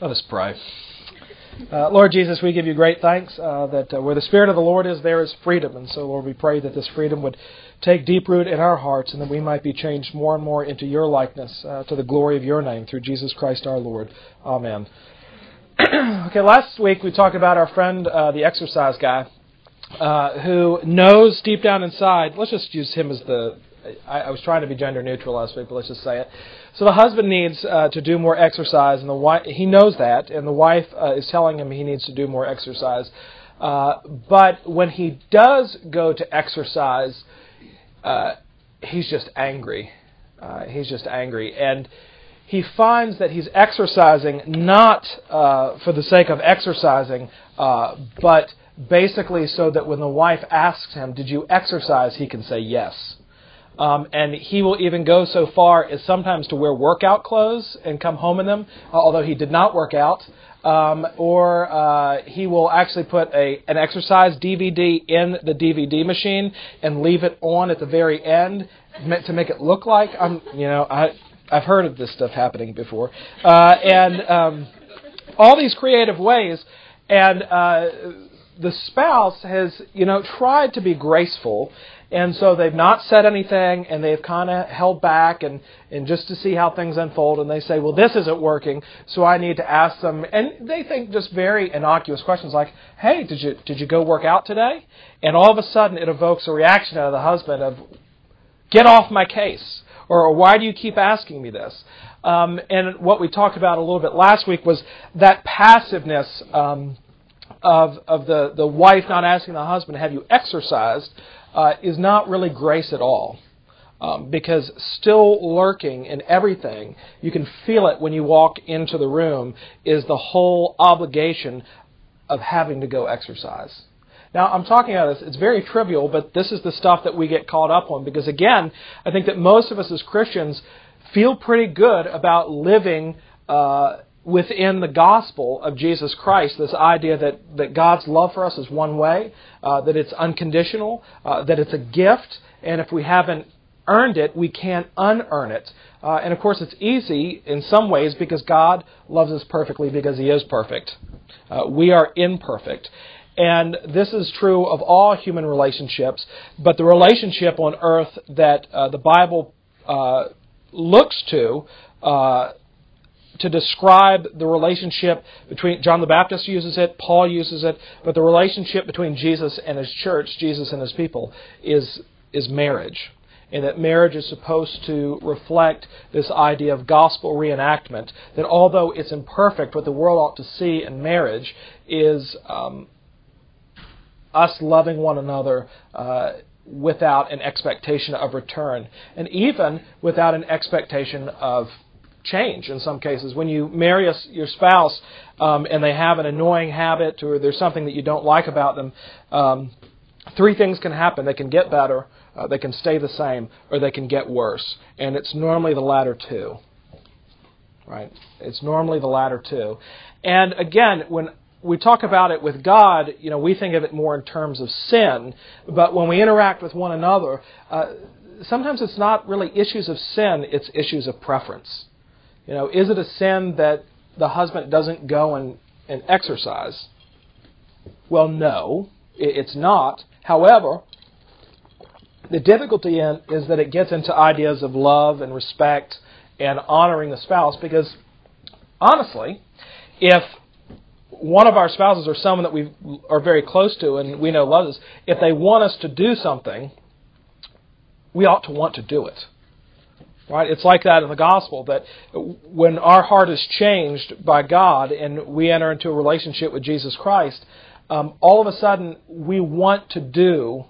Let us pray. Uh, Lord Jesus, we give you great thanks uh, that uh, where the Spirit of the Lord is, there is freedom. And so, Lord, we pray that this freedom would take deep root in our hearts and that we might be changed more and more into your likeness uh, to the glory of your name through Jesus Christ our Lord. Amen. okay, last week we talked about our friend, uh, the exercise guy, uh, who knows deep down inside, let's just use him as the I, I was trying to be gender neutral last week, but let's just say it. So the husband needs uh, to do more exercise, and the wife he knows that, and the wife uh, is telling him he needs to do more exercise. Uh, but when he does go to exercise, uh, he's just angry. Uh, he's just angry, and he finds that he's exercising not uh, for the sake of exercising, uh, but basically so that when the wife asks him, "Did you exercise?" he can say yes. Um, and he will even go so far as sometimes to wear workout clothes and come home in them, uh, although he did not work out. Um, or uh, he will actually put a an exercise DVD in the DVD machine and leave it on at the very end to make it look like I'm. You know, I I've heard of this stuff happening before, uh, and um, all these creative ways, and uh, the spouse has you know tried to be graceful and so they've not said anything and they've kind of held back and, and just to see how things unfold. And they say, well, this isn't working, so I need to ask them. And they think just very innocuous questions like, hey, did you, did you go work out today? And all of a sudden it evokes a reaction out of the husband of, get off my case. Or, why do you keep asking me this? Um, and what we talked about a little bit last week was that passiveness um, of, of the, the wife not asking the husband, have you exercised? uh, is not really grace at all. Um, because still lurking in everything, you can feel it when you walk into the room, is the whole obligation of having to go exercise. Now, I'm talking about this, it's very trivial, but this is the stuff that we get caught up on because, again, I think that most of us as Christians feel pretty good about living uh, within the gospel of Jesus Christ, this idea that, that God's love for us is one way, uh, that it's unconditional, uh, that it's a gift, and if we haven't earned it, we can't unearn it. Uh, and of course, it's easy in some ways because God loves us perfectly because He is perfect. Uh, we are imperfect. And this is true of all human relationships, but the relationship on earth that uh, the Bible uh, looks to to describe the relationship between John the Baptist uses it, Paul uses it, but the relationship between Jesus and his church, Jesus and his people, is is marriage. And that marriage is supposed to reflect this idea of gospel reenactment. That although it's imperfect, what the world ought to see in marriage is um, us loving one another uh, without an expectation of return, and even without an expectation of change in some cases. When you marry a, your spouse um, and they have an annoying habit or there's something that you don't like about them, um, three things can happen. They can get better, uh, they can stay the same, or they can get worse. And it's normally the latter two. Right? It's normally the latter two. And again, when we talk about it with God, you know, we think of it more in terms of sin. But when we interact with one another, uh, sometimes it's not really issues of sin, it's issues of preference. You know, is it a sin that the husband doesn't go and, and exercise? Well, no, it's not. However, the difficulty in, is that it gets into ideas of love and respect and honoring the spouse because, honestly, if one of our spouses or someone that we are very close to and we know loves us, if they want us to do something, we ought to want to do it. Right? It's like that in the gospel that when our heart is changed by God and we enter into a relationship with Jesus Christ, um, all of a sudden we want to do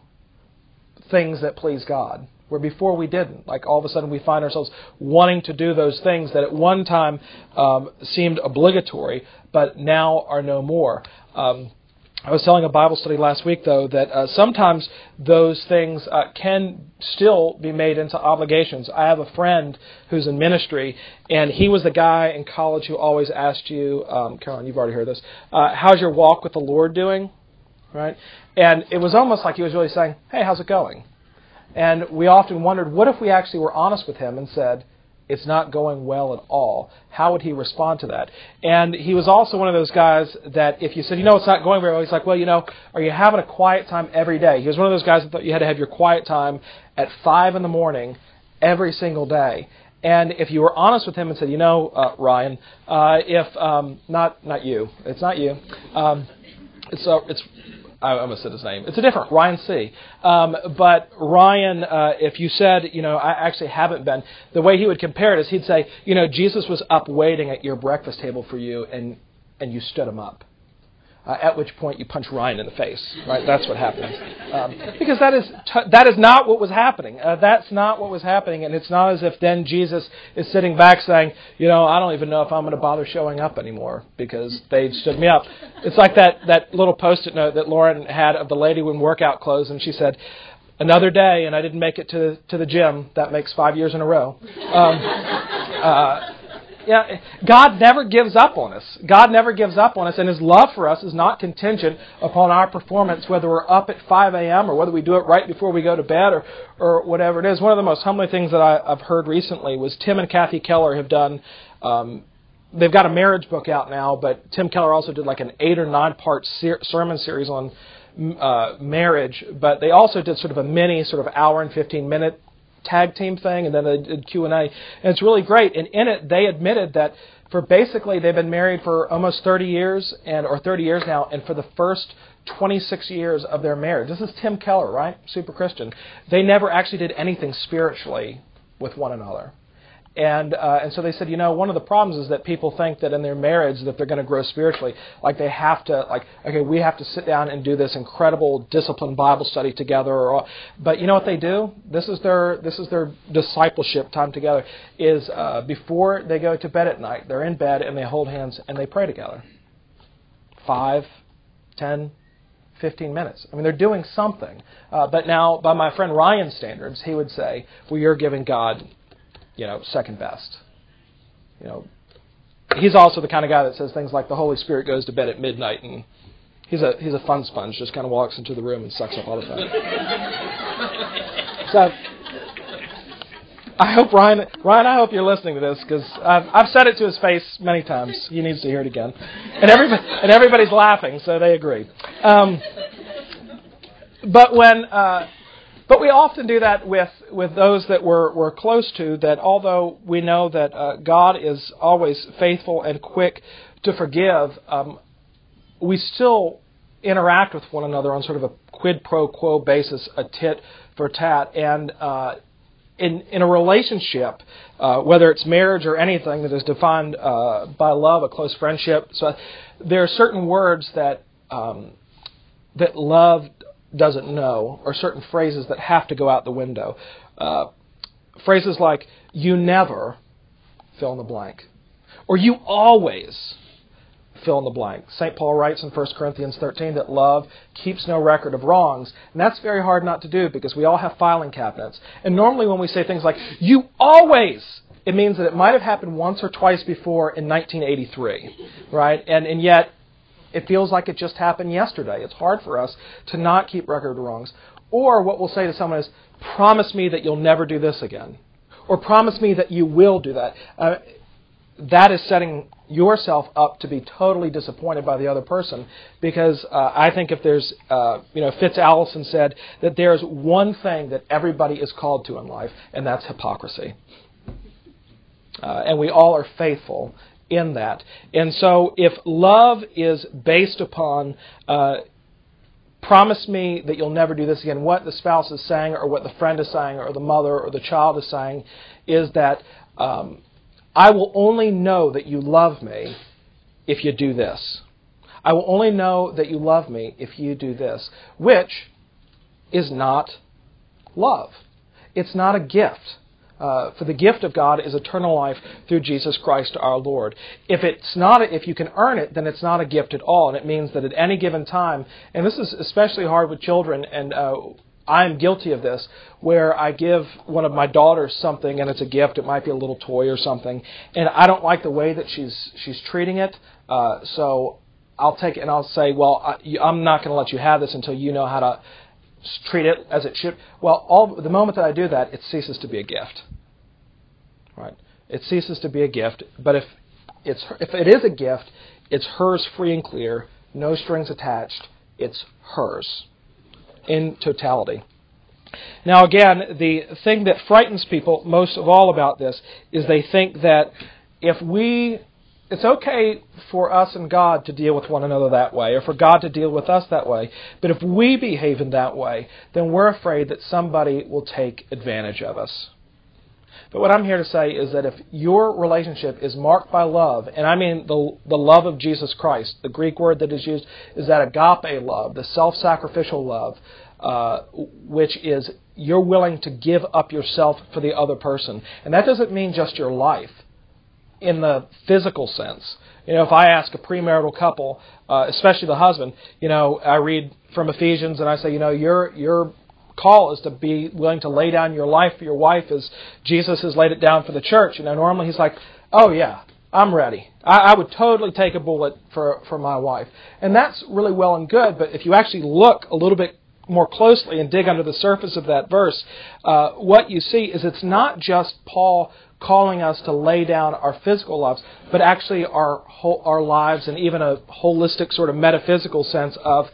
things that please God. Where before we didn't. Like all of a sudden we find ourselves wanting to do those things that at one time um, seemed obligatory, but now are no more. Um, I was telling a Bible study last week, though, that uh, sometimes those things uh, can still be made into obligations. I have a friend who's in ministry, and he was the guy in college who always asked you, um, you've already heard this, uh, how's your walk with the Lord doing? Right? And it was almost like he was really saying, hey, how's it going? And we often wondered, what if we actually were honest with him and said, it's not going well at all. How would he respond to that? And he was also one of those guys that if you said, you know, it's not going very well, he's like, well, you know, are you having a quiet time every day? He was one of those guys that thought you had to have your quiet time at 5 in the morning every single day. And if you were honest with him and said, you know, uh, Ryan, uh, if um, not not you, it's not you, um, it's uh, it's I almost said his name. It's a different Ryan C. Um, but Ryan, uh, if you said, you know, I actually haven't been, the way he would compare it is he'd say, you know, Jesus was up waiting at your breakfast table for you, and and you stood him up uh, at which point you punch Ryan in the face. Right? That's what happens. Um, because that is t- that is not what was happening. Uh, that's not what was happening, and it's not as if then Jesus is sitting back saying, you know, I don't even know if I'm going to bother showing up anymore because they stood me up. It's like that that little post-it note that Lauren had of the lady in workout clothes, and she said. Another day, and I didn't make it to to the gym. That makes five years in a row. Um, uh, yeah, God never gives up on us. God never gives up on us, and His love for us is not contingent upon our performance, whether we're up at 5 a.m. or whether we do it right before we go to bed or, or whatever it is. One of the most humbling things that I, have heard recently was Tim and Kathy Keller have done. Um, they've got a marriage book out now, but Tim Keller also did like an eight or nine part ser- sermon series on uh, marriage. But they also did sort of a mini, sort of hour and 15 minute tag team thing, and then they did Q and A, and it's really great. And in it, they admitted that for basically they've been married for almost 30 years and or 30 years now, and for the first 26 years of their marriage, this is Tim Keller, right? Super Christian. They never actually did anything spiritually with one another. And uh, and so they said, you know, one of the problems is that people think that in their marriage that they're going to grow spiritually, like they have to, like, okay, we have to sit down and do this incredible disciplined Bible study together. Or, but you know what they do? This is their this is their discipleship time together. Is uh, before they go to bed at night, they're in bed and they hold hands and they pray together. Five, ten, 15 minutes. I mean, they're doing something. Uh, but now, by my friend Ryan's standards, he would say, well, you're giving God you know, second best. You know, he's also the kind of guy that says things like the Holy Spirit goes to bed at midnight, and he's a he's a fun sponge, just kind of walks into the room and sucks up all the fun. so. I hope Ryan, Ryan, I hope you're listening to this because I've, I've said it to his face many times. He needs to hear it again, and everybody, and everybody's laughing, so they agree. Um, but when uh, but we often do that with, with those that we're, we're close to, that although we know that uh, God is always faithful and quick to forgive, um, we still interact with one another on sort of a quid pro quo basis, a tit for tat. And uh, in, in a relationship, uh, whether it's marriage or anything that is defined uh, by love, a close friendship, so there are certain words that um, that love doesn't know, or certain phrases that have to go out the window. Uh, phrases like, you never, fill in the blank, or you always, fill in the blank. St. Paul writes in 1 Corinthians 13 that love keeps no record of wrongs, and that's very hard not to do because we all have filing cabinets. And normally when we say things like, you always, it means that it might have happened once or twice before in 1983, right? And, and yet, it feels like it just happened yesterday. It's hard for us to not keep record of wrongs. Or what we'll say to someone is, promise me that you'll never do this again. Or promise me that you will do that. Uh, that is setting yourself up to be totally disappointed by the other person because uh, I think if there's, uh, you know, Fitz Allison said that there's one thing that everybody is called to in life, and that's hypocrisy. Uh, and we all are faithful in that. And so, if love is based upon uh, promise me that you'll never do this again, what the spouse is saying, or what the friend is saying, or the mother or the child is saying, is that um, I will only know that you love me if you do this. I will only know that you love me if you do this, which is not love. It's not a gift. Uh, for the gift of God is eternal life through Jesus Christ our Lord. If it's not, if you can earn it, then it's not a gift at all, and it means that at any given time, and this is especially hard with children, and uh, I'm guilty of this, where I give one of my daughters something and it's a gift. It might be a little toy or something, and I don't like the way that she's she's treating it. Uh, so I'll take it and I'll say, well, I, I'm not going to let you have this until you know how to treat it as it should. Well, all the moment that I do that, it ceases to be a gift. Right? It ceases to be a gift. But if it's if it is a gift, it's hers free and clear, no strings attached. It's hers in totality. Now, again, the thing that frightens people most of all about this is they think that if we, it's okay for us and God to deal with one another that way, or for God to deal with us that way, but if we behave in that way, then we're afraid that somebody will take advantage of us. But what I'm here to say is that if your relationship is marked by love, and I mean the, the love of Jesus Christ, the Greek word that is used is that agape love, the self sacrificial love, uh, which is you're willing to give up yourself for the other person. And that doesn't mean just your life in the physical sense. You know, if I ask a premarital couple, uh, especially the husband, you know, I read from Ephesians and I say, you know, your your call is to be willing to lay down your life for your wife as Jesus has laid it down for the church. You know, normally he's like, oh yeah, I'm ready. I, I would totally take a bullet for for my wife, and that's really well and good. But if you actually look a little bit more closely and dig under the surface of that verse, uh, what you see is it's not just Paul calling us to lay down our physical lives, but actually our whole, our lives and even a holistic sort of metaphysical sense of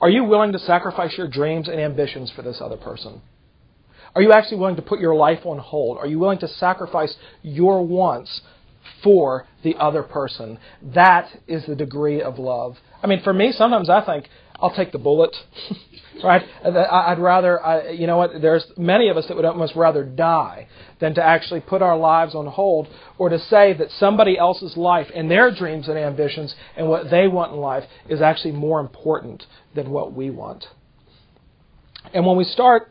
are you willing to sacrifice your dreams and ambitions for this other person? Are you actually willing to put your life on hold? Are you willing to sacrifice your wants for the other person? That is the degree of love. I mean, for me, sometimes I think I'll take the bullet. right? I'd rather, you know what? There's many of us that would almost rather die than to actually put our lives on hold or to say that somebody else's life and their dreams and ambitions and what they want in life is actually more important than what we want. And when we start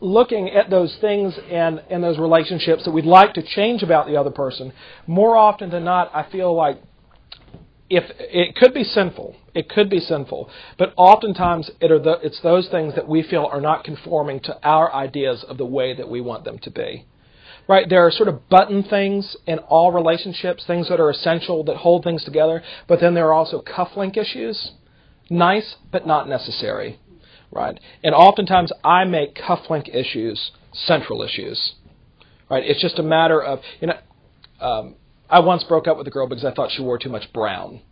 looking at those things and, and those relationships that we'd like to change about the other person, more often than not, I feel like if it could be sinful, it could be sinful, but oftentimes it the, it's those things that we feel are not conforming to our ideas of the way that we want them to be. Right? There are sort of button things in all relationships, things that are essential that hold things together, but then there are also cufflink issues. Nice, but not necessary. Right? And oftentimes I make cufflink issues central issues. Right? It's just a matter of, you know, um, I once broke up with a girl because I thought she wore too much brown.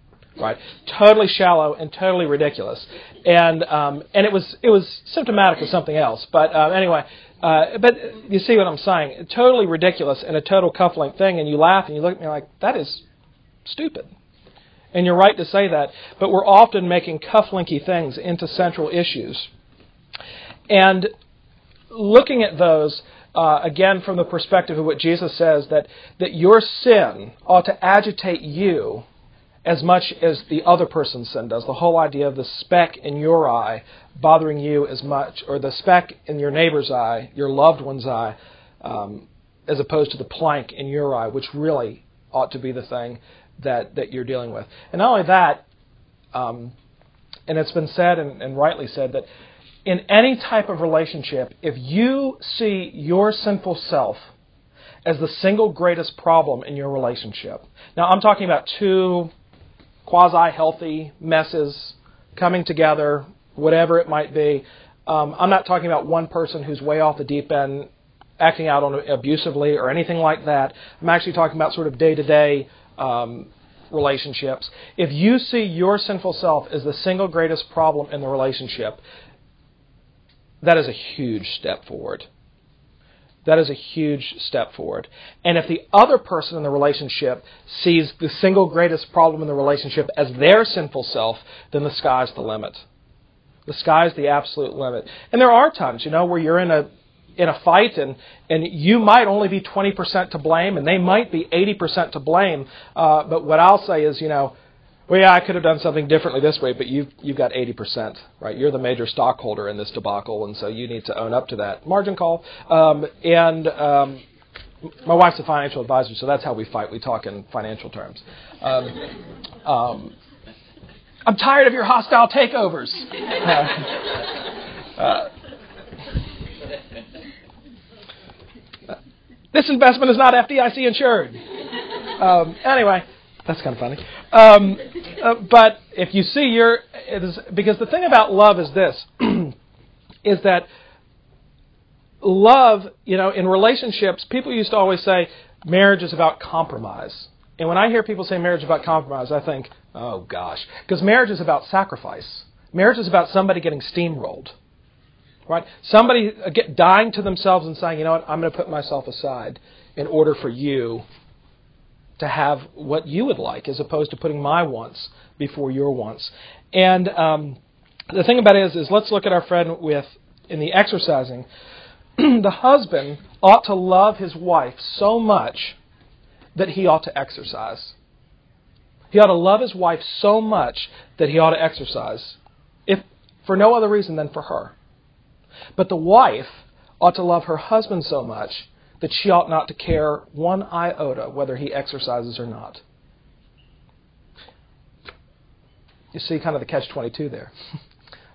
Right, totally shallow and totally ridiculous, and um, and it was it was symptomatic of something else. But uh, anyway, uh, but you see what I'm saying? Totally ridiculous and a total cufflink thing, and you laugh and you look at me like that is stupid. And you're right to say that, but we're often making cufflinky things into central issues. And looking at those, uh, again from the perspective of what Jesus says, that, that your sin ought to agitate you as much as the other person's sin does. The whole idea of the speck in your eye bothering you as much, or the speck in your neighbor's eye, your loved one's eye, um, as opposed to the plank in your eye, which really ought to be the thing that, that you're dealing with. And not only that, um, and it's been said and, and rightly said that in any type of relationship, if you see your sinful self as the single greatest problem in your relationship, now I'm talking about two quasi healthy messes coming together, whatever it might be. Um, I'm not talking about one person who's way off the deep end acting out on abusively or anything like that. I'm actually talking about sort of day to day relationships. If you see your sinful self as the single greatest problem in the relationship, that is a huge step forward. That is a huge step forward. And if the other person in the relationship sees the single greatest problem in the relationship as their sinful self, then the sky's the limit. The sky's the absolute limit. And there are times, you know, where you're in a in a fight and and you might only be 20% to blame and they might be 80% to blame. Uh, but what I'll say is, you know, well, yeah, I could have done something differently this way, but you've you've got 80%, right? You're the major stockholder in this debacle, and so you need to own up to that. Margin call, um, and um, my wife's a financial advisor, so that's how we fight. We talk in financial terms. Um, um, I'm tired of your hostile takeovers. Uh, uh, this investment is not FDIC insured. Um, anyway, that's kind of funny. Um, uh, but if you see your, it is, because the thing about love is this, is that love, you know, in relationships, people used to always say marriage is about compromise. And when I hear people say marriage is about compromise, I think, oh gosh, because marriage is about sacrifice. Marriage is about somebody getting steamrolled. Right? Somebody uh, get, dying to themselves and saying, you know what, I'm going to put myself aside in order for you to have what you would like, as opposed to putting my wants before your wants. And um, the thing about it is, is let's look at our friend with in the exercising. the husband ought to love his wife so much that he ought to exercise. He ought to love his wife so much that he ought to exercise, if for no other reason than for her. But the wife ought to love her husband so much that she ought not to care one iota whether he exercises or not. You see kind of the catch 22 there.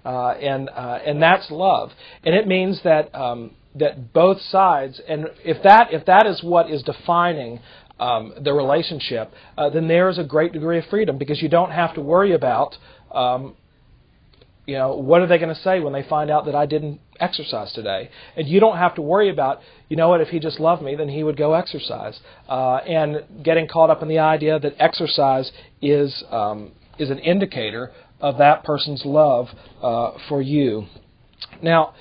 Uh, and, uh, and that's love. And it means that, um, that both sides, and if that, if that is what is defining um, the relationship, uh, then there is a great degree of freedom because you don't have to worry about um, you know, what are they going to say when they find out that I didn't exercise today? And you don't have to worry about, you know what, if he just loved me, then he would go exercise. Uh, and getting caught up in the idea that exercise is um, is an indicator of that person's love uh, for you. Now,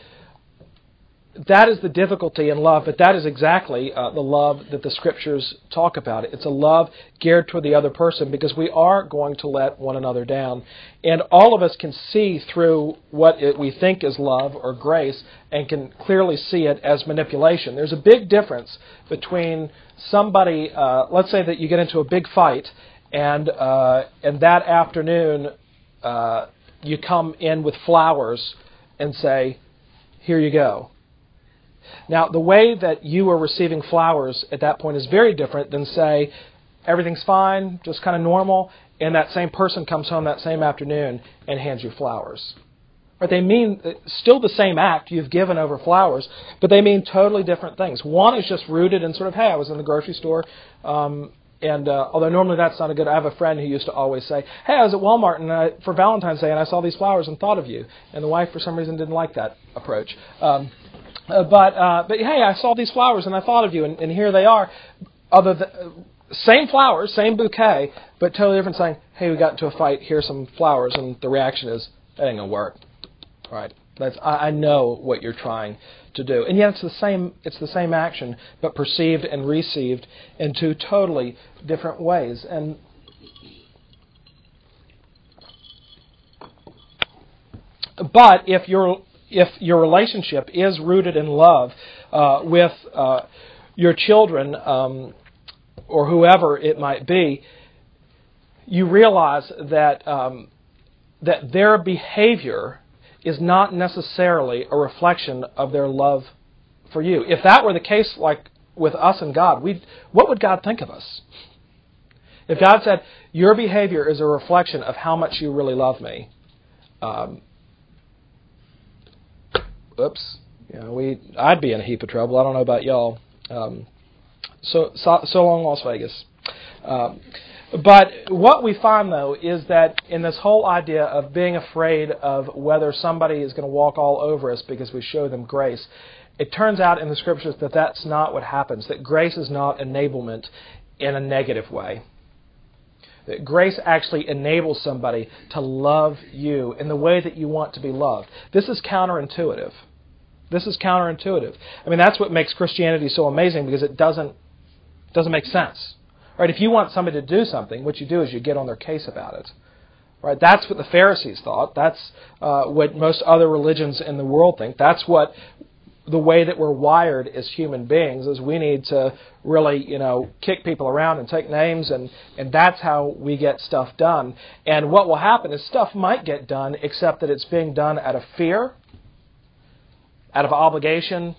that is the difficulty in love, but that is exactly uh, the love that the scriptures talk about. It's a love geared toward the other person because we are going to let one another down. And all of us can see through what it, we think is love or grace and can clearly see it as manipulation. There's a big difference between somebody, uh, let's say that you get into a big fight, and, uh, and that afternoon uh, you come in with flowers and say, Here you go now, the way that you are receiving flowers at that point is very different than, say, everything's fine, just kind of normal, and that same person comes home that same afternoon and hands you flowers. Right? They mean still the same act you've given over flowers, but they mean totally different things. One is just rooted in sort of, hey, I was in the grocery store, um, and uh, although normally that's not a good, I have a friend who used to always say, "Hey, I was at Walmart and I, for Valentine's Day and I saw these flowers and thought of you." And the wife, for some reason, didn't like that approach. Um, uh, but uh, but hey, I saw these flowers and I thought of you, and, and here they are. Other uh, same flowers, same bouquet, but totally different. Saying, hey, we got into a fight. Here's some flowers, and the reaction is, that ain't gonna work. Right? That's I, I know what you're trying to do, and yet it's the same. It's the same action, but perceived and received in two totally different ways. And but if you're if your relationship is rooted in love uh, with uh, your children um, or whoever it might be, you realize that um, that their behavior is not necessarily a reflection of their love for you. If that were the case, like with us and God, we what would God think of us? If God said your behavior is a reflection of how much you really love me, um, oops, you know, we I'd be in a heap of trouble. I don't know about y'all. Um, so, so so long, Las Vegas. Um, but what we find though is that in this whole idea of being afraid of whether somebody is going to walk all over us because we show them grace, it turns out in the scriptures that that's not what happens. That grace is not enablement in a negative way. That grace actually enables somebody to love you in the way that you want to be loved. This is counterintuitive. This is counterintuitive. I mean, that's what makes Christianity so amazing because it doesn't doesn't make sense. Right? If you want somebody to do something, what you do is you get on their case about it. Right? That's what the Pharisees thought. That's uh, what most other religions in the world think. That's what the way that we're wired as human beings is we need to really, you know, kick people around and take names and, and that's how we get stuff done. And what will happen is stuff might get done except that it's being done out of fear, out of obligation,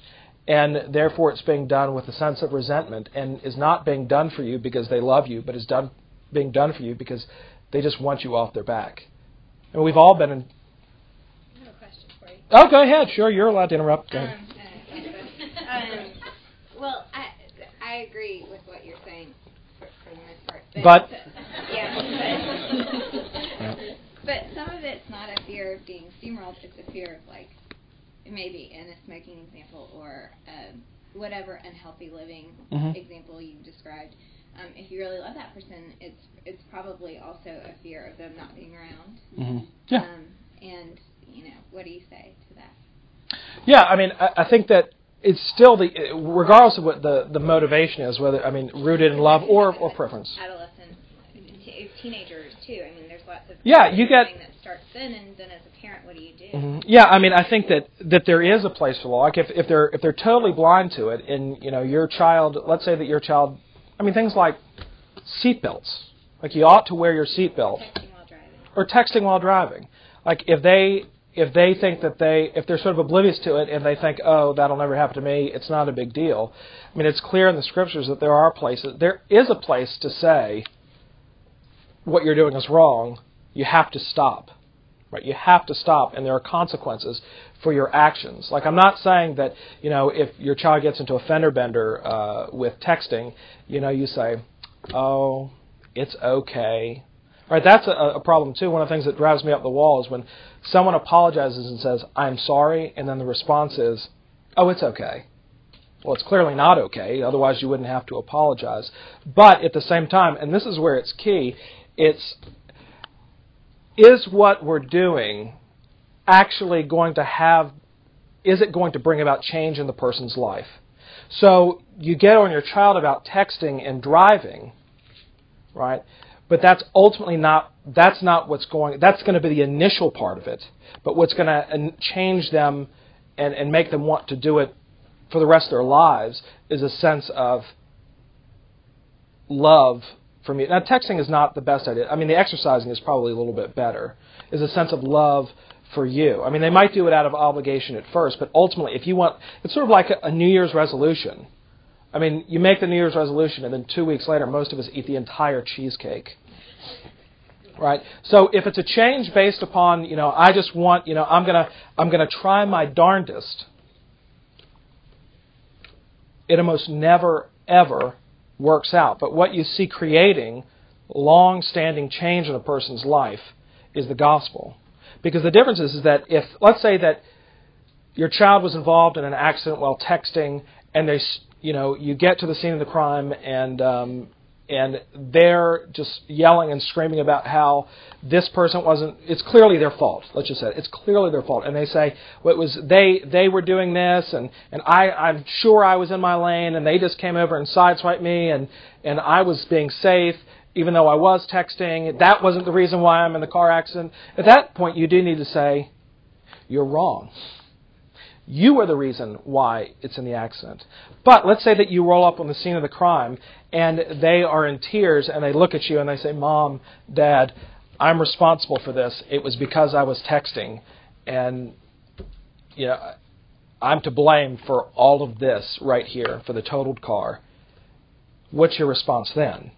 and therefore it's being done with a sense of resentment and is not being done for you because they love you, but is done being done for you because they just want you off their back. And we've all been in Oh, go ahead. Sure, you're allowed to interrupt. Go ahead. Um, um, well, I I agree with what you're saying for, for the most part. But, but yeah, but, but some of it's not a fear of being steamrolled; it's a fear of like maybe in a smoking example or um, whatever unhealthy living Mhm. example you described, um, if you really love that person, it's it's probably also a fear of them not being around. hmm Yeah. Um, and you know, what do you say to that? Yeah, I mean, I, I think that it's still the, regardless of what the, the motivation is, whether, I mean, rooted in love or, or preference. Adolescents, teenagers too. I mean, there's lots of Yeah, you get- that starts then, and then as a parent, what do you do? hmm Yeah, I mean, I think that, that there is a place for law. Like if, if they're if they're totally blind to it, and you know your child, let's say that your child, I mean things like seatbelts, like you ought to wear your seatbelt, Texting while driving. or texting while driving. Like if they if they think that they if they're sort of oblivious to it and they think oh that'll never happen to me it's not a big deal. I mean it's clear in the scriptures that there are places there is a place to say what you're doing is wrong. You have to stop. Right? You have to stop and there are consequences for your actions. Like I'm not saying that, you know, if your child gets into a fender bender uh, with texting, you know, you say, "Oh, it's okay." Right, that's a, a problem too. One of the things that drives me up the wall is when someone apologizes and says, "I'm sorry," and then the response is, "Oh, it's okay." Well, it's clearly not okay. Otherwise, you wouldn't have to apologize. But at the same time, and this is where it's key, it's is what we're doing actually going to have is it going to bring about change in the person's life? So you get on your child about texting and driving, right? But that's ultimately not that's not what's going that's going to be the initial part of it. But what's going to uh, change them and, and make them want to do it for the rest of their lives is a sense of love from you. Now, texting is not the best idea. I mean, the exercising is probably a little bit better. Is a sense of love for you. I mean, they might do it out of obligation at first, but ultimately, if you want, it's sort of like a, a New Year's resolution. I mean, you make the New Year's resolution, and then two weeks later, most of us eat the entire cheesecake. Right. So if it's a change based upon, you know, I just want, you know, I'm gonna, I'm gonna try my darndest. It almost never ever works out. But what you see creating long-standing change in a person's life is the gospel. Because the difference is, is that if, let's say that your child was involved in an accident while texting, and they, you know, you get to the scene of the crime, and um, and they're just yelling and screaming about how this person wasn't. It's clearly their fault. Let's just say it. it's clearly their fault, and they say well, it was they they were doing this, and and I I'm sure I was in my lane, and they just came over and sideswiped me, and and I was being safe. Even though I was texting, that wasn't the reason why I'm in the car accident. At that point, you do need to say, You're wrong. You are the reason why it's in the accident. But let's say that you roll up on the scene of the crime and they are in tears and they look at you and they say, Mom, Dad, I'm responsible for this. It was because I was texting and you know I'm to blame for all of this right here for the totaled car. What's your response then?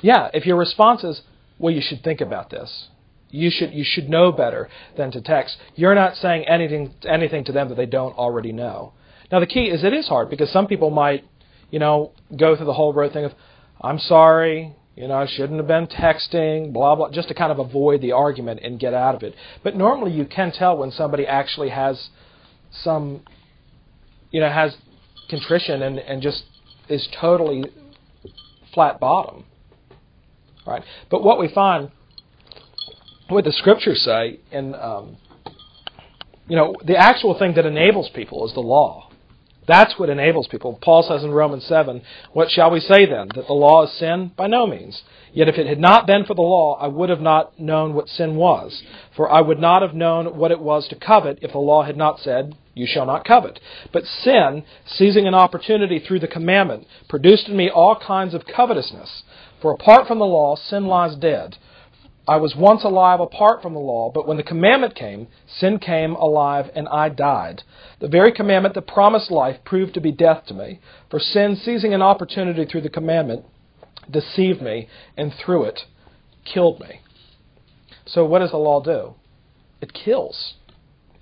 Yeah, if your response is, well, you should think about this. You should you should know better than to text. You're not saying anything anything to them that they don't already know. Now the key is it is hard because some people might, you know, go through the whole road thing of, I'm sorry, you know, I shouldn't have been texting, blah blah, just to kind of avoid the argument and get out of it. But normally you can tell when somebody actually has some, you know, has contrition and and just is totally flat bottom. Right. But what we find what the scriptures say, and um, you know, the actual thing that enables people is the law. That's what enables people. Paul says in Romans 7, What shall we say then? That the law is sin? By no means. Yet if it had not been for the law, I would have not known what sin was. For I would not have known what it was to covet if the law had not said, You shall not covet. But sin, seizing an opportunity through the commandment, produced in me all kinds of covetousness. For apart from the law, sin lies dead. I was once alive apart from the law, but when the commandment came, sin came alive and I died. The very commandment that promised life proved to be death to me. For sin, seizing an opportunity through the commandment, deceived me and through it killed me. So what does the law do? It kills.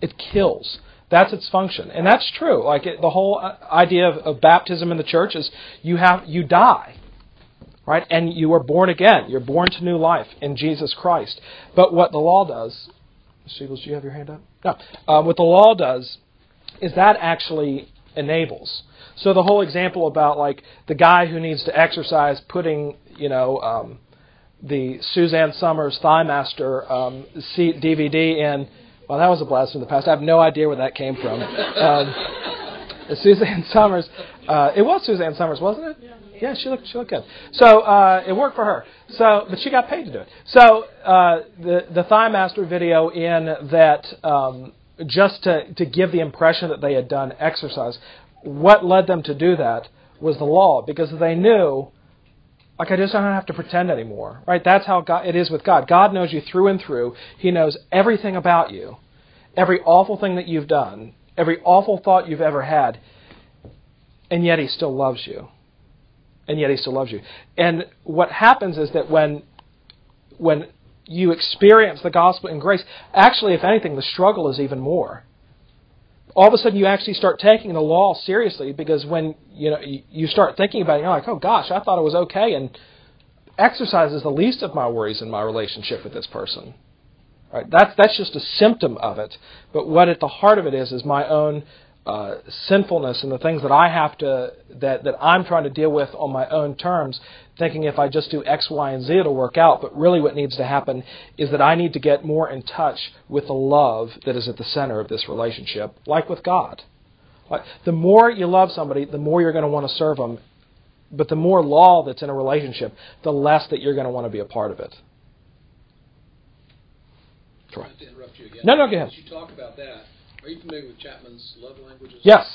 It kills. That's its function, and that's true. Like it, the whole uh, idea of, of baptism in the church is you have you die right? And you are born again. You're born to new life in Jesus Christ. But what the law does, Sheebles, do you have your hand up? No. Uh, what the law does is that actually enables. So the whole example about like the guy who needs to exercise putting, you know, um, the Suzanne Somers Thigh Master um, DVD in. Well, that was a blast from the past. I have no idea where that came from. Um, Suzanne Somers. Uh, it was Suzanne Somers, wasn't it? Yeah. Yeah, she looked she looked good. So uh, it worked for her. So, but she got paid to do it. So uh, the the Thigh Master video in that um, just to to give the impression that they had done exercise. What led them to do that was the law because they knew like I just don't have to pretend anymore, right? That's how God, it is with God. God knows you through and through. He knows everything about you, every awful thing that you've done, every awful thought you've ever had, and yet He still loves you, and yet He still loves you. And what happens is that when when you experience the gospel and grace, actually, if anything, the struggle is even more all of a sudden you actually start taking the law seriously because when you know you start thinking about it, you're like, oh gosh, I thought it was okay, and exercise is the least of my worries in my relationship with this person. Right? That's that's just a symptom of it. But what at the heart of it is is my own uh, sinfulness and the things that I have to that that I'm trying to deal with on my own terms, thinking if I just do X, Y, and Z it'll work out. But really, what needs to happen is that I need to get more in touch with the love that is at the center of this relationship, like with God. Like, the more you love somebody, the more you're going to want to serve them. But the more law that's in a relationship, the less that you're going to want to be a part of it. Troy. To interrupt you again. No, no, go ahead. As you talk about that, are you familiar with Chapman's love languages? Yes.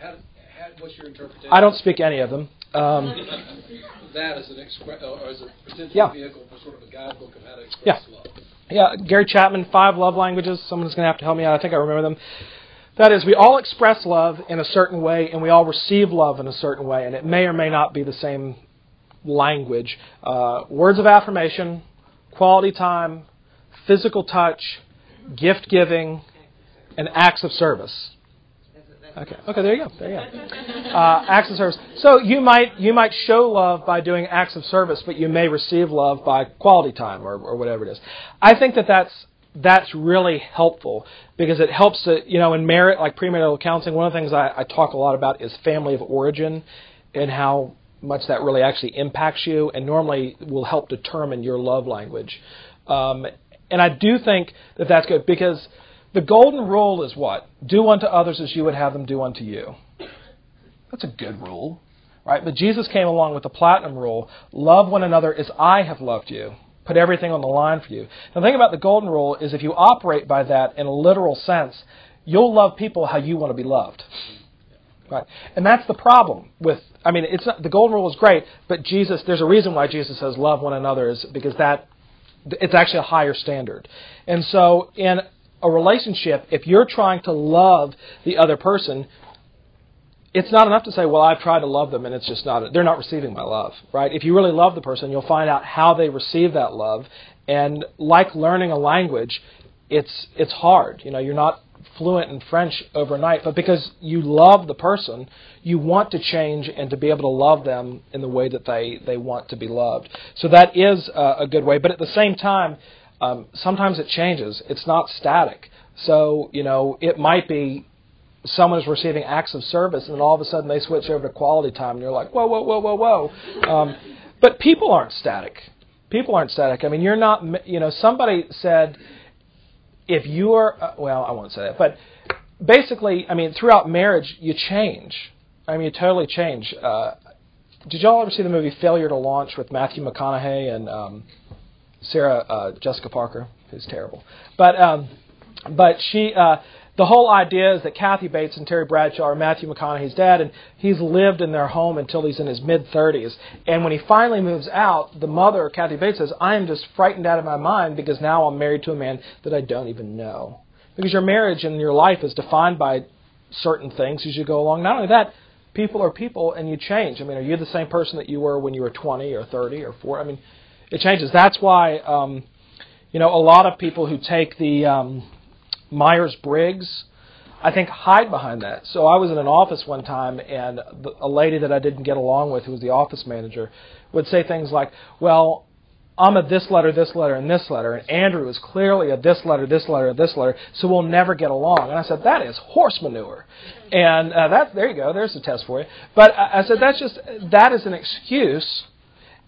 How, how, what's your interpretation? I don't speak any of them. Um, that as an expre- or as a potential Yeah. vehicle for sort of a guidebook of how to express Yeah. love. yeah, Gary Chapman, Five Love Languages. Someone's going to have to help me out. I think I remember them. That is, we all express love in a certain way, and we all receive love in a certain way, and it may or may not be the same language. Uh, words of affirmation, quality time, physical touch, gift giving, and acts of service. Okay. Okay. There you go. There you go. Uh, acts of service. So you might you might show love by doing acts of service, but you may receive love by quality time or, or whatever it is. I think that that's that's really helpful because it helps to you know in merit like premarital counseling. One of the things I, I talk a lot about is family of origin and how much that really actually impacts you, and normally will help determine your love language. Um, and I do think that that's good because the golden rule is what? Do unto others as you would have them do unto you. That's a good rule, right? But Jesus came along with the platinum rule love one another as I have loved you. Put everything on the line for you. The thing about the golden rule is if you operate by that in a literal sense, you'll love people how you want to be loved. Right? And that's the problem with I mean it's not, the golden rule is great, but Jesus there's a reason why Jesus says love one another is because that it's actually a higher standard. And so in a relationship, if you're trying to love the other person, it's not enough to say, "Well, I've tried to love them and it's just not they're not receiving my love." Right? If you really love the person, you'll find out how they receive that love. And like learning a language, it's it's hard. You know, you're not fluent in French overnight, but because you love the person, you want to change and to be able to love them in the way that they, they want to be loved. So that is a, a good way. But at the same time, um, sometimes it changes. It's not static. So, you know, it might be someone is receiving acts of service and then all of a sudden they switch over to quality time and you're like, whoa, whoa, whoa, whoa, whoa. Um, but people aren't static. People aren't static. I mean, you're not, you know, somebody said, if you are, uh, well, I won't say that, but basically, I mean, throughout marriage, you change. I mean, you totally change. Uh, did y'all ever see the movie Failure to Launch with Matthew McConaughey and um, Sarah uh, Jessica Parker, who's terrible, but um, but she. Uh, the whole idea is that Kathy Bates and Terry Bradshaw are Matthew McConaughey's dad, and he's lived in their home until he's in his mid 30s. And when he finally moves out, the mother, Kathy Bates, says, I am just frightened out of my mind because now I'm married to a man that I don't even know. Because your marriage and your life is defined by certain things as you go along. Not only that, people are people and you change. I mean, are you the same person that you were when you were 20 or 30 or 40? I mean, it changes. That's why, um, you know, a lot of people who take the. Um, Myers Briggs, I think hide behind that. So I was in an office one time, and a lady that I didn't get along with, who was the office manager, would say things like, "Well, I'm a this letter, this letter, and this letter, and Andrew is clearly a this letter, this letter, this letter, so we'll never get along. And I said, that is horse manure. And uh, that, there you go, there's the test for you. But I, I said, that's just, that is an excuse.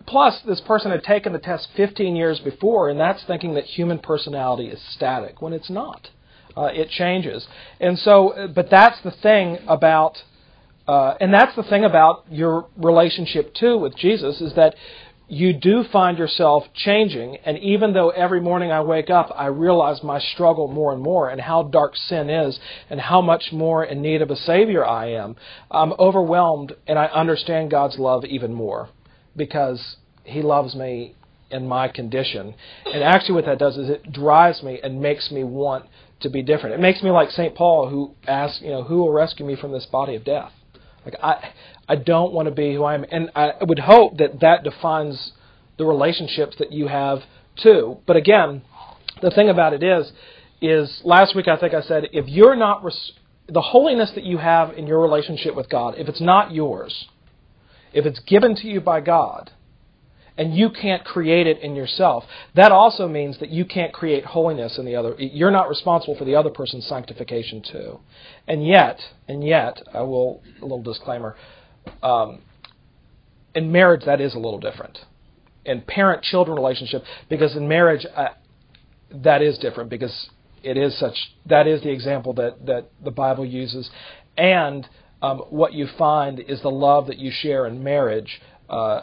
Plus, this person had taken the test 15 years before, and that's thinking that human personality is static when it's not. Uh, it changes. And so, but that's the thing about, uh, and that's the thing about your relationship too with Jesus is that you do find yourself changing. And even though every morning I wake up, I realize my struggle more and more and how dark sin is and how much more in need of a Savior I am, I'm overwhelmed and I understand God's love even more because He loves me in my condition. And actually, what that does is it drives me and makes me want to be different. It makes me like St. Paul, who asks, you know, who will rescue me from this body of death? Like I, I don't want to be who I am, and I would hope that that defines the relationships that you have too. But again, the thing about it is, is last week I think I said if you're not res- the holiness that you have in your relationship with God, if it's not yours, if it's given to you by God, and you can't create it in yourself. That also means that you can't create holiness in the other. You're not responsible for the other person's sanctification too. And yet, and yet, I will a little disclaimer. Um, in marriage, that is a little different. In parent-children relationship, because in marriage, uh, that is different because it is such. That is the example that that the Bible uses, and um, what you find is the love that you share in marriage. Uh,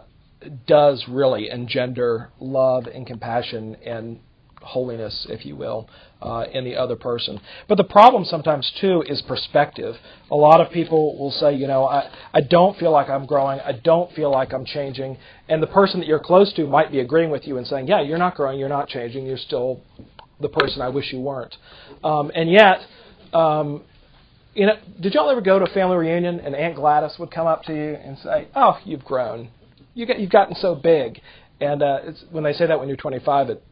does really engender love and compassion and holiness, if you will, uh, in the other person. But the problem sometimes too is perspective. A lot of people will say, you know, I, I don't feel like I'm growing, I don't feel like I'm changing, and the person that you're close to might be agreeing with you and saying, yeah, you're not growing, you're not changing, you're still the person I wish you weren't. Um, and yet, um, you know, did y'all ever go to a family reunion and Aunt Gladys would come up to you and say, "Oh, you've grown you get, you've gotten so big. And uh, it's, when they say that when you're 25, it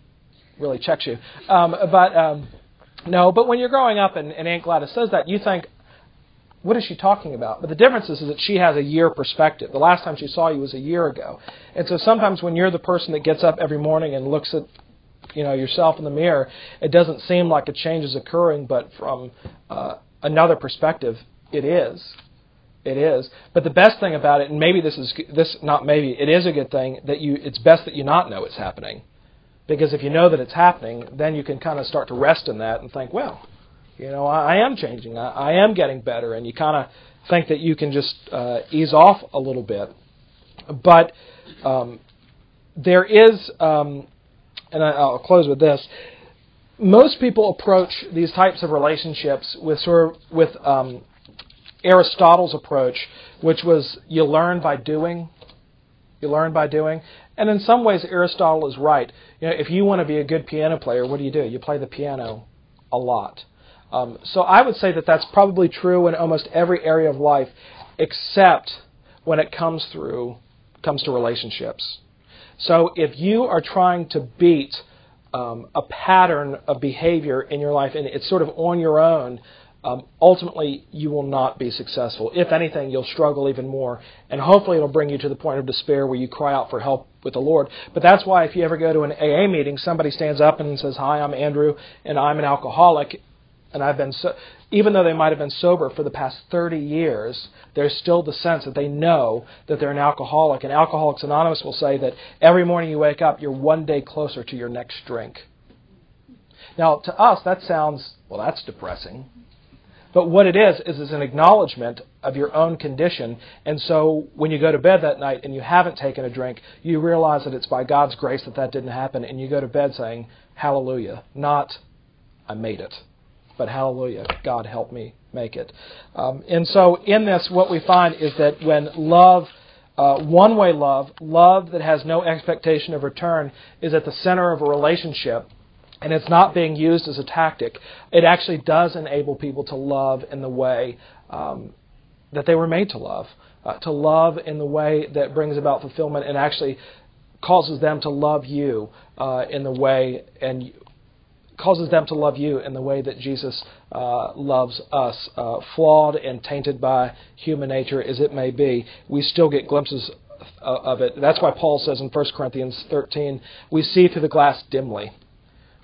really checks you. Um, but um, no, but when you're growing up and, and Aunt Gladys says that, you think, what is she talking about? But the difference is, is that she has a year perspective. The last time she saw you was a year ago. And so sometimes when you're the person that gets up every morning and looks at you know yourself in the mirror, it doesn't seem like a change is occurring, but from uh, another perspective, it is. It is. But the best thing about it, and maybe this is this not maybe it is a good thing that you. It's best that you not know it's happening, because if you know that it's happening, then you can kind of start to rest in that and think, well, you know, I, I am changing. I, I am getting better, and you kind of think that you can just uh, ease off a little bit. But um, there is, um, and I, I'll close with this most people approach these types of relationships with sort of with um, Aristotle's approach, which was you learn by doing. You learn by doing. And in some ways, Aristotle is right. You know, if you want to be a good piano player, what do you do? You play the piano a lot. Um, so I would say that that's probably true in almost every area of life, except when it comes through comes to relationships. So if you are trying to beat um, a pattern of behavior in your life and it's sort of on your own, um, ultimately you will not be successful. If anything, you'll struggle even more. And hopefully it'll bring you to the point of despair where you cry out for help with the Lord. But that's why if you ever go to an AA meeting, somebody stands up and says, Hi, I'm Andrew, and I'm an alcoholic. And I've been so, even though they might have been sober for the past 30 years, there's still the sense that they know that they're an alcoholic. And Alcoholics Anonymous will say that every morning you wake up, you're one day closer to your next drink. Now, to us, that sounds, well, that's depressing. But what it is, is it's an acknowledgement of your own condition. And so when you go to bed that night and you haven't taken a drink, you realize that it's by God's grace that that didn't happen. And you go to bed saying, Hallelujah. Not, I made it. But hallelujah, God help me make it. Um, and so in this, what we find is that when love, uh, one way love, love that has no expectation of return, is at the center of a relationship, and it's not being used as a tactic. It actually does enable people to love in the way um, that they were made to love, uh, to love in the way that brings about fulfillment and actually causes them to love you uh, in the way and causes them to love you in the way that Jesus uh, loves us. Uh, flawed and tainted by human nature as it may be, we still get glimpses of it. That's why Paul says in 1 Corinthians 13, we see through the glass dimly.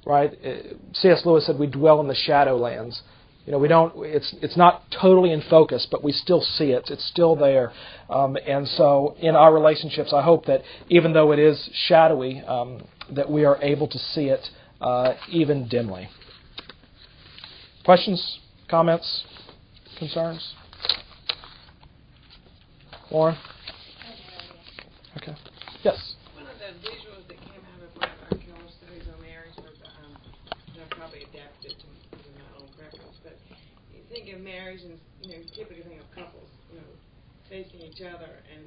Right? Uh, C.S. Lewis said we dwell in the shadowlands. You know, we don't. It's it's not totally in focus, but we still see it. It's still there, um, and so in our relationships, I hope that even though it is shadowy, um, that we are able to see it uh, even dimly. Questions, comments, concerns? Lauren. Okay. Yes. One of the visuals that came out of one of our Keller studies on marriage was, um, and I probably adapted it to, to my own preference, but you think of marriage and, you know, you typically think of couples, you know, facing each other and,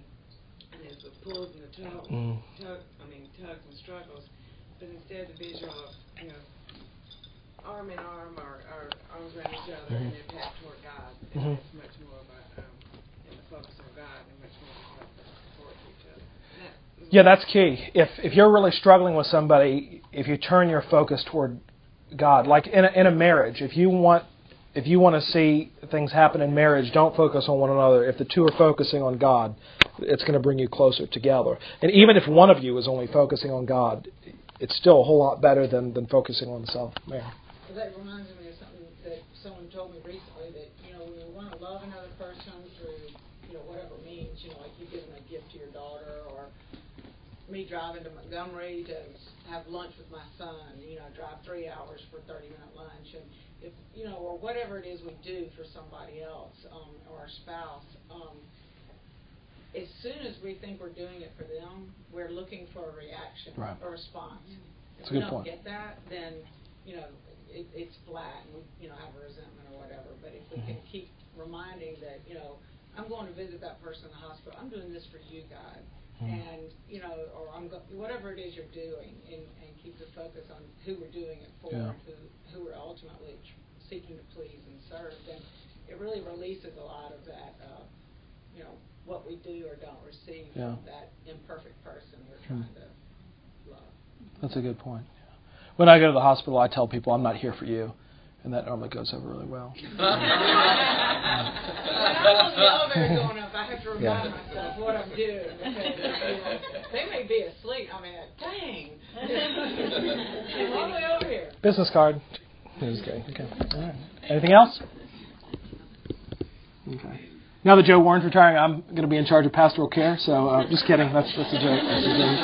and there's the pulls and the tugs, Mm. tug, I mean, tugs and struggles, but instead the visual of, you know, arm in arm or, or arms around each other and then path toward God. And Mhm. it's much more of a, um, you know, focus on God and much more of a each other. That Yeah, that's key. If if you're really struggling with somebody, if you turn your focus toward God, like in a, in a marriage, if you want if you want to see things happen in marriage, don't focus on one another. If the two are focusing on God, it's going to bring you closer together. And even if one of you is only focusing on God, it's still a whole lot better than than focusing on self. Mary. That reminds me of something that someone told me recently that, you know, when you want to love another person through, you know, whatever means, you know, like you giving a gift to your me driving to Montgomery to have lunch with my son, you know, drive three hours for 30 minute lunch. And if, you know, or whatever it is we do for somebody else um, or our spouse, um, as soon as we think we're doing it for them, we're looking for a reaction, Right. a response. That's If we don't point. get that, then, you know, it, it's flat and we, you know, have a resentment or whatever. But if we can Mm-hmm. keep reminding that, you know, I'm going to visit that person in the hospital, I'm doing this for you, God. Mhm. And, you know, or I'm go- whatever it is you're doing and, and keep the focus on who we're doing it for Yeah. and who, who we're ultimately tr- seeking to please and serve, then it really releases a lot of that, uh, you know, what we do or don't receive Yeah. from that imperfect person we're Hmm. trying to love. That's a good point. When I go to the hospital, I tell people I'm not here for you, and that normally goes over really well. When I'm on the elevator going up, I have to remind Yeah. myself what I'm doing because you know, they may be asleep. I mean, dang, I'm all the way over here. Business card. No, just kidding. Okay. All right. Anything else? Okay. Now that Joe Warren's retiring, I'm going to be in charge of pastoral care. So uh, just kidding. That's that's a joke. That's a joke.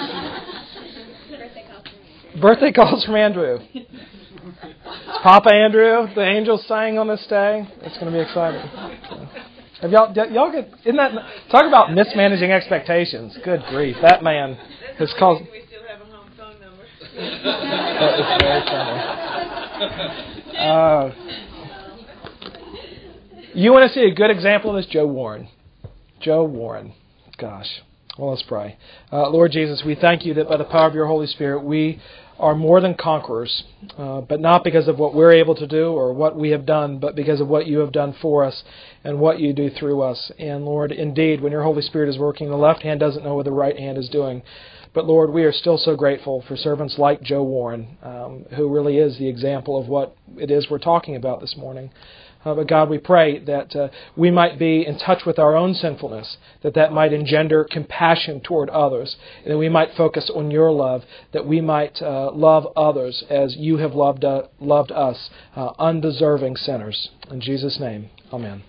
Birthday calls from Andrew. Birthday calls from Andrew. Papa Andrew, the angels sang on this day. It's going to be exciting. So, have y'all y'all get isn't that talk about mismanaging expectations? Good grief, that man has caused. we still have a home phone number. That is very funny. Uh, you want to see a good example of this? Joe Warren. Joe Warren. Gosh. Well, let's pray. Uh, Lord Jesus, we thank you that by the power of your Holy Spirit, we are more than conquerors, uh, but not because of what we're able to do or what we have done, but because of what you have done for us and what you do through us. And Lord, indeed, when your Holy Spirit is working, the left hand doesn't know what the right hand is doing. But Lord, we are still so grateful for servants like Joe Warren, um, who really is the example of what it is we're talking about this morning. Uh, but God, we pray that uh, we might be in touch with our own sinfulness, that that might engender compassion toward others, and that we might focus on your love, that we might uh, love others as you have loved, uh, loved us, uh, undeserving sinners. In Jesus' name, amen.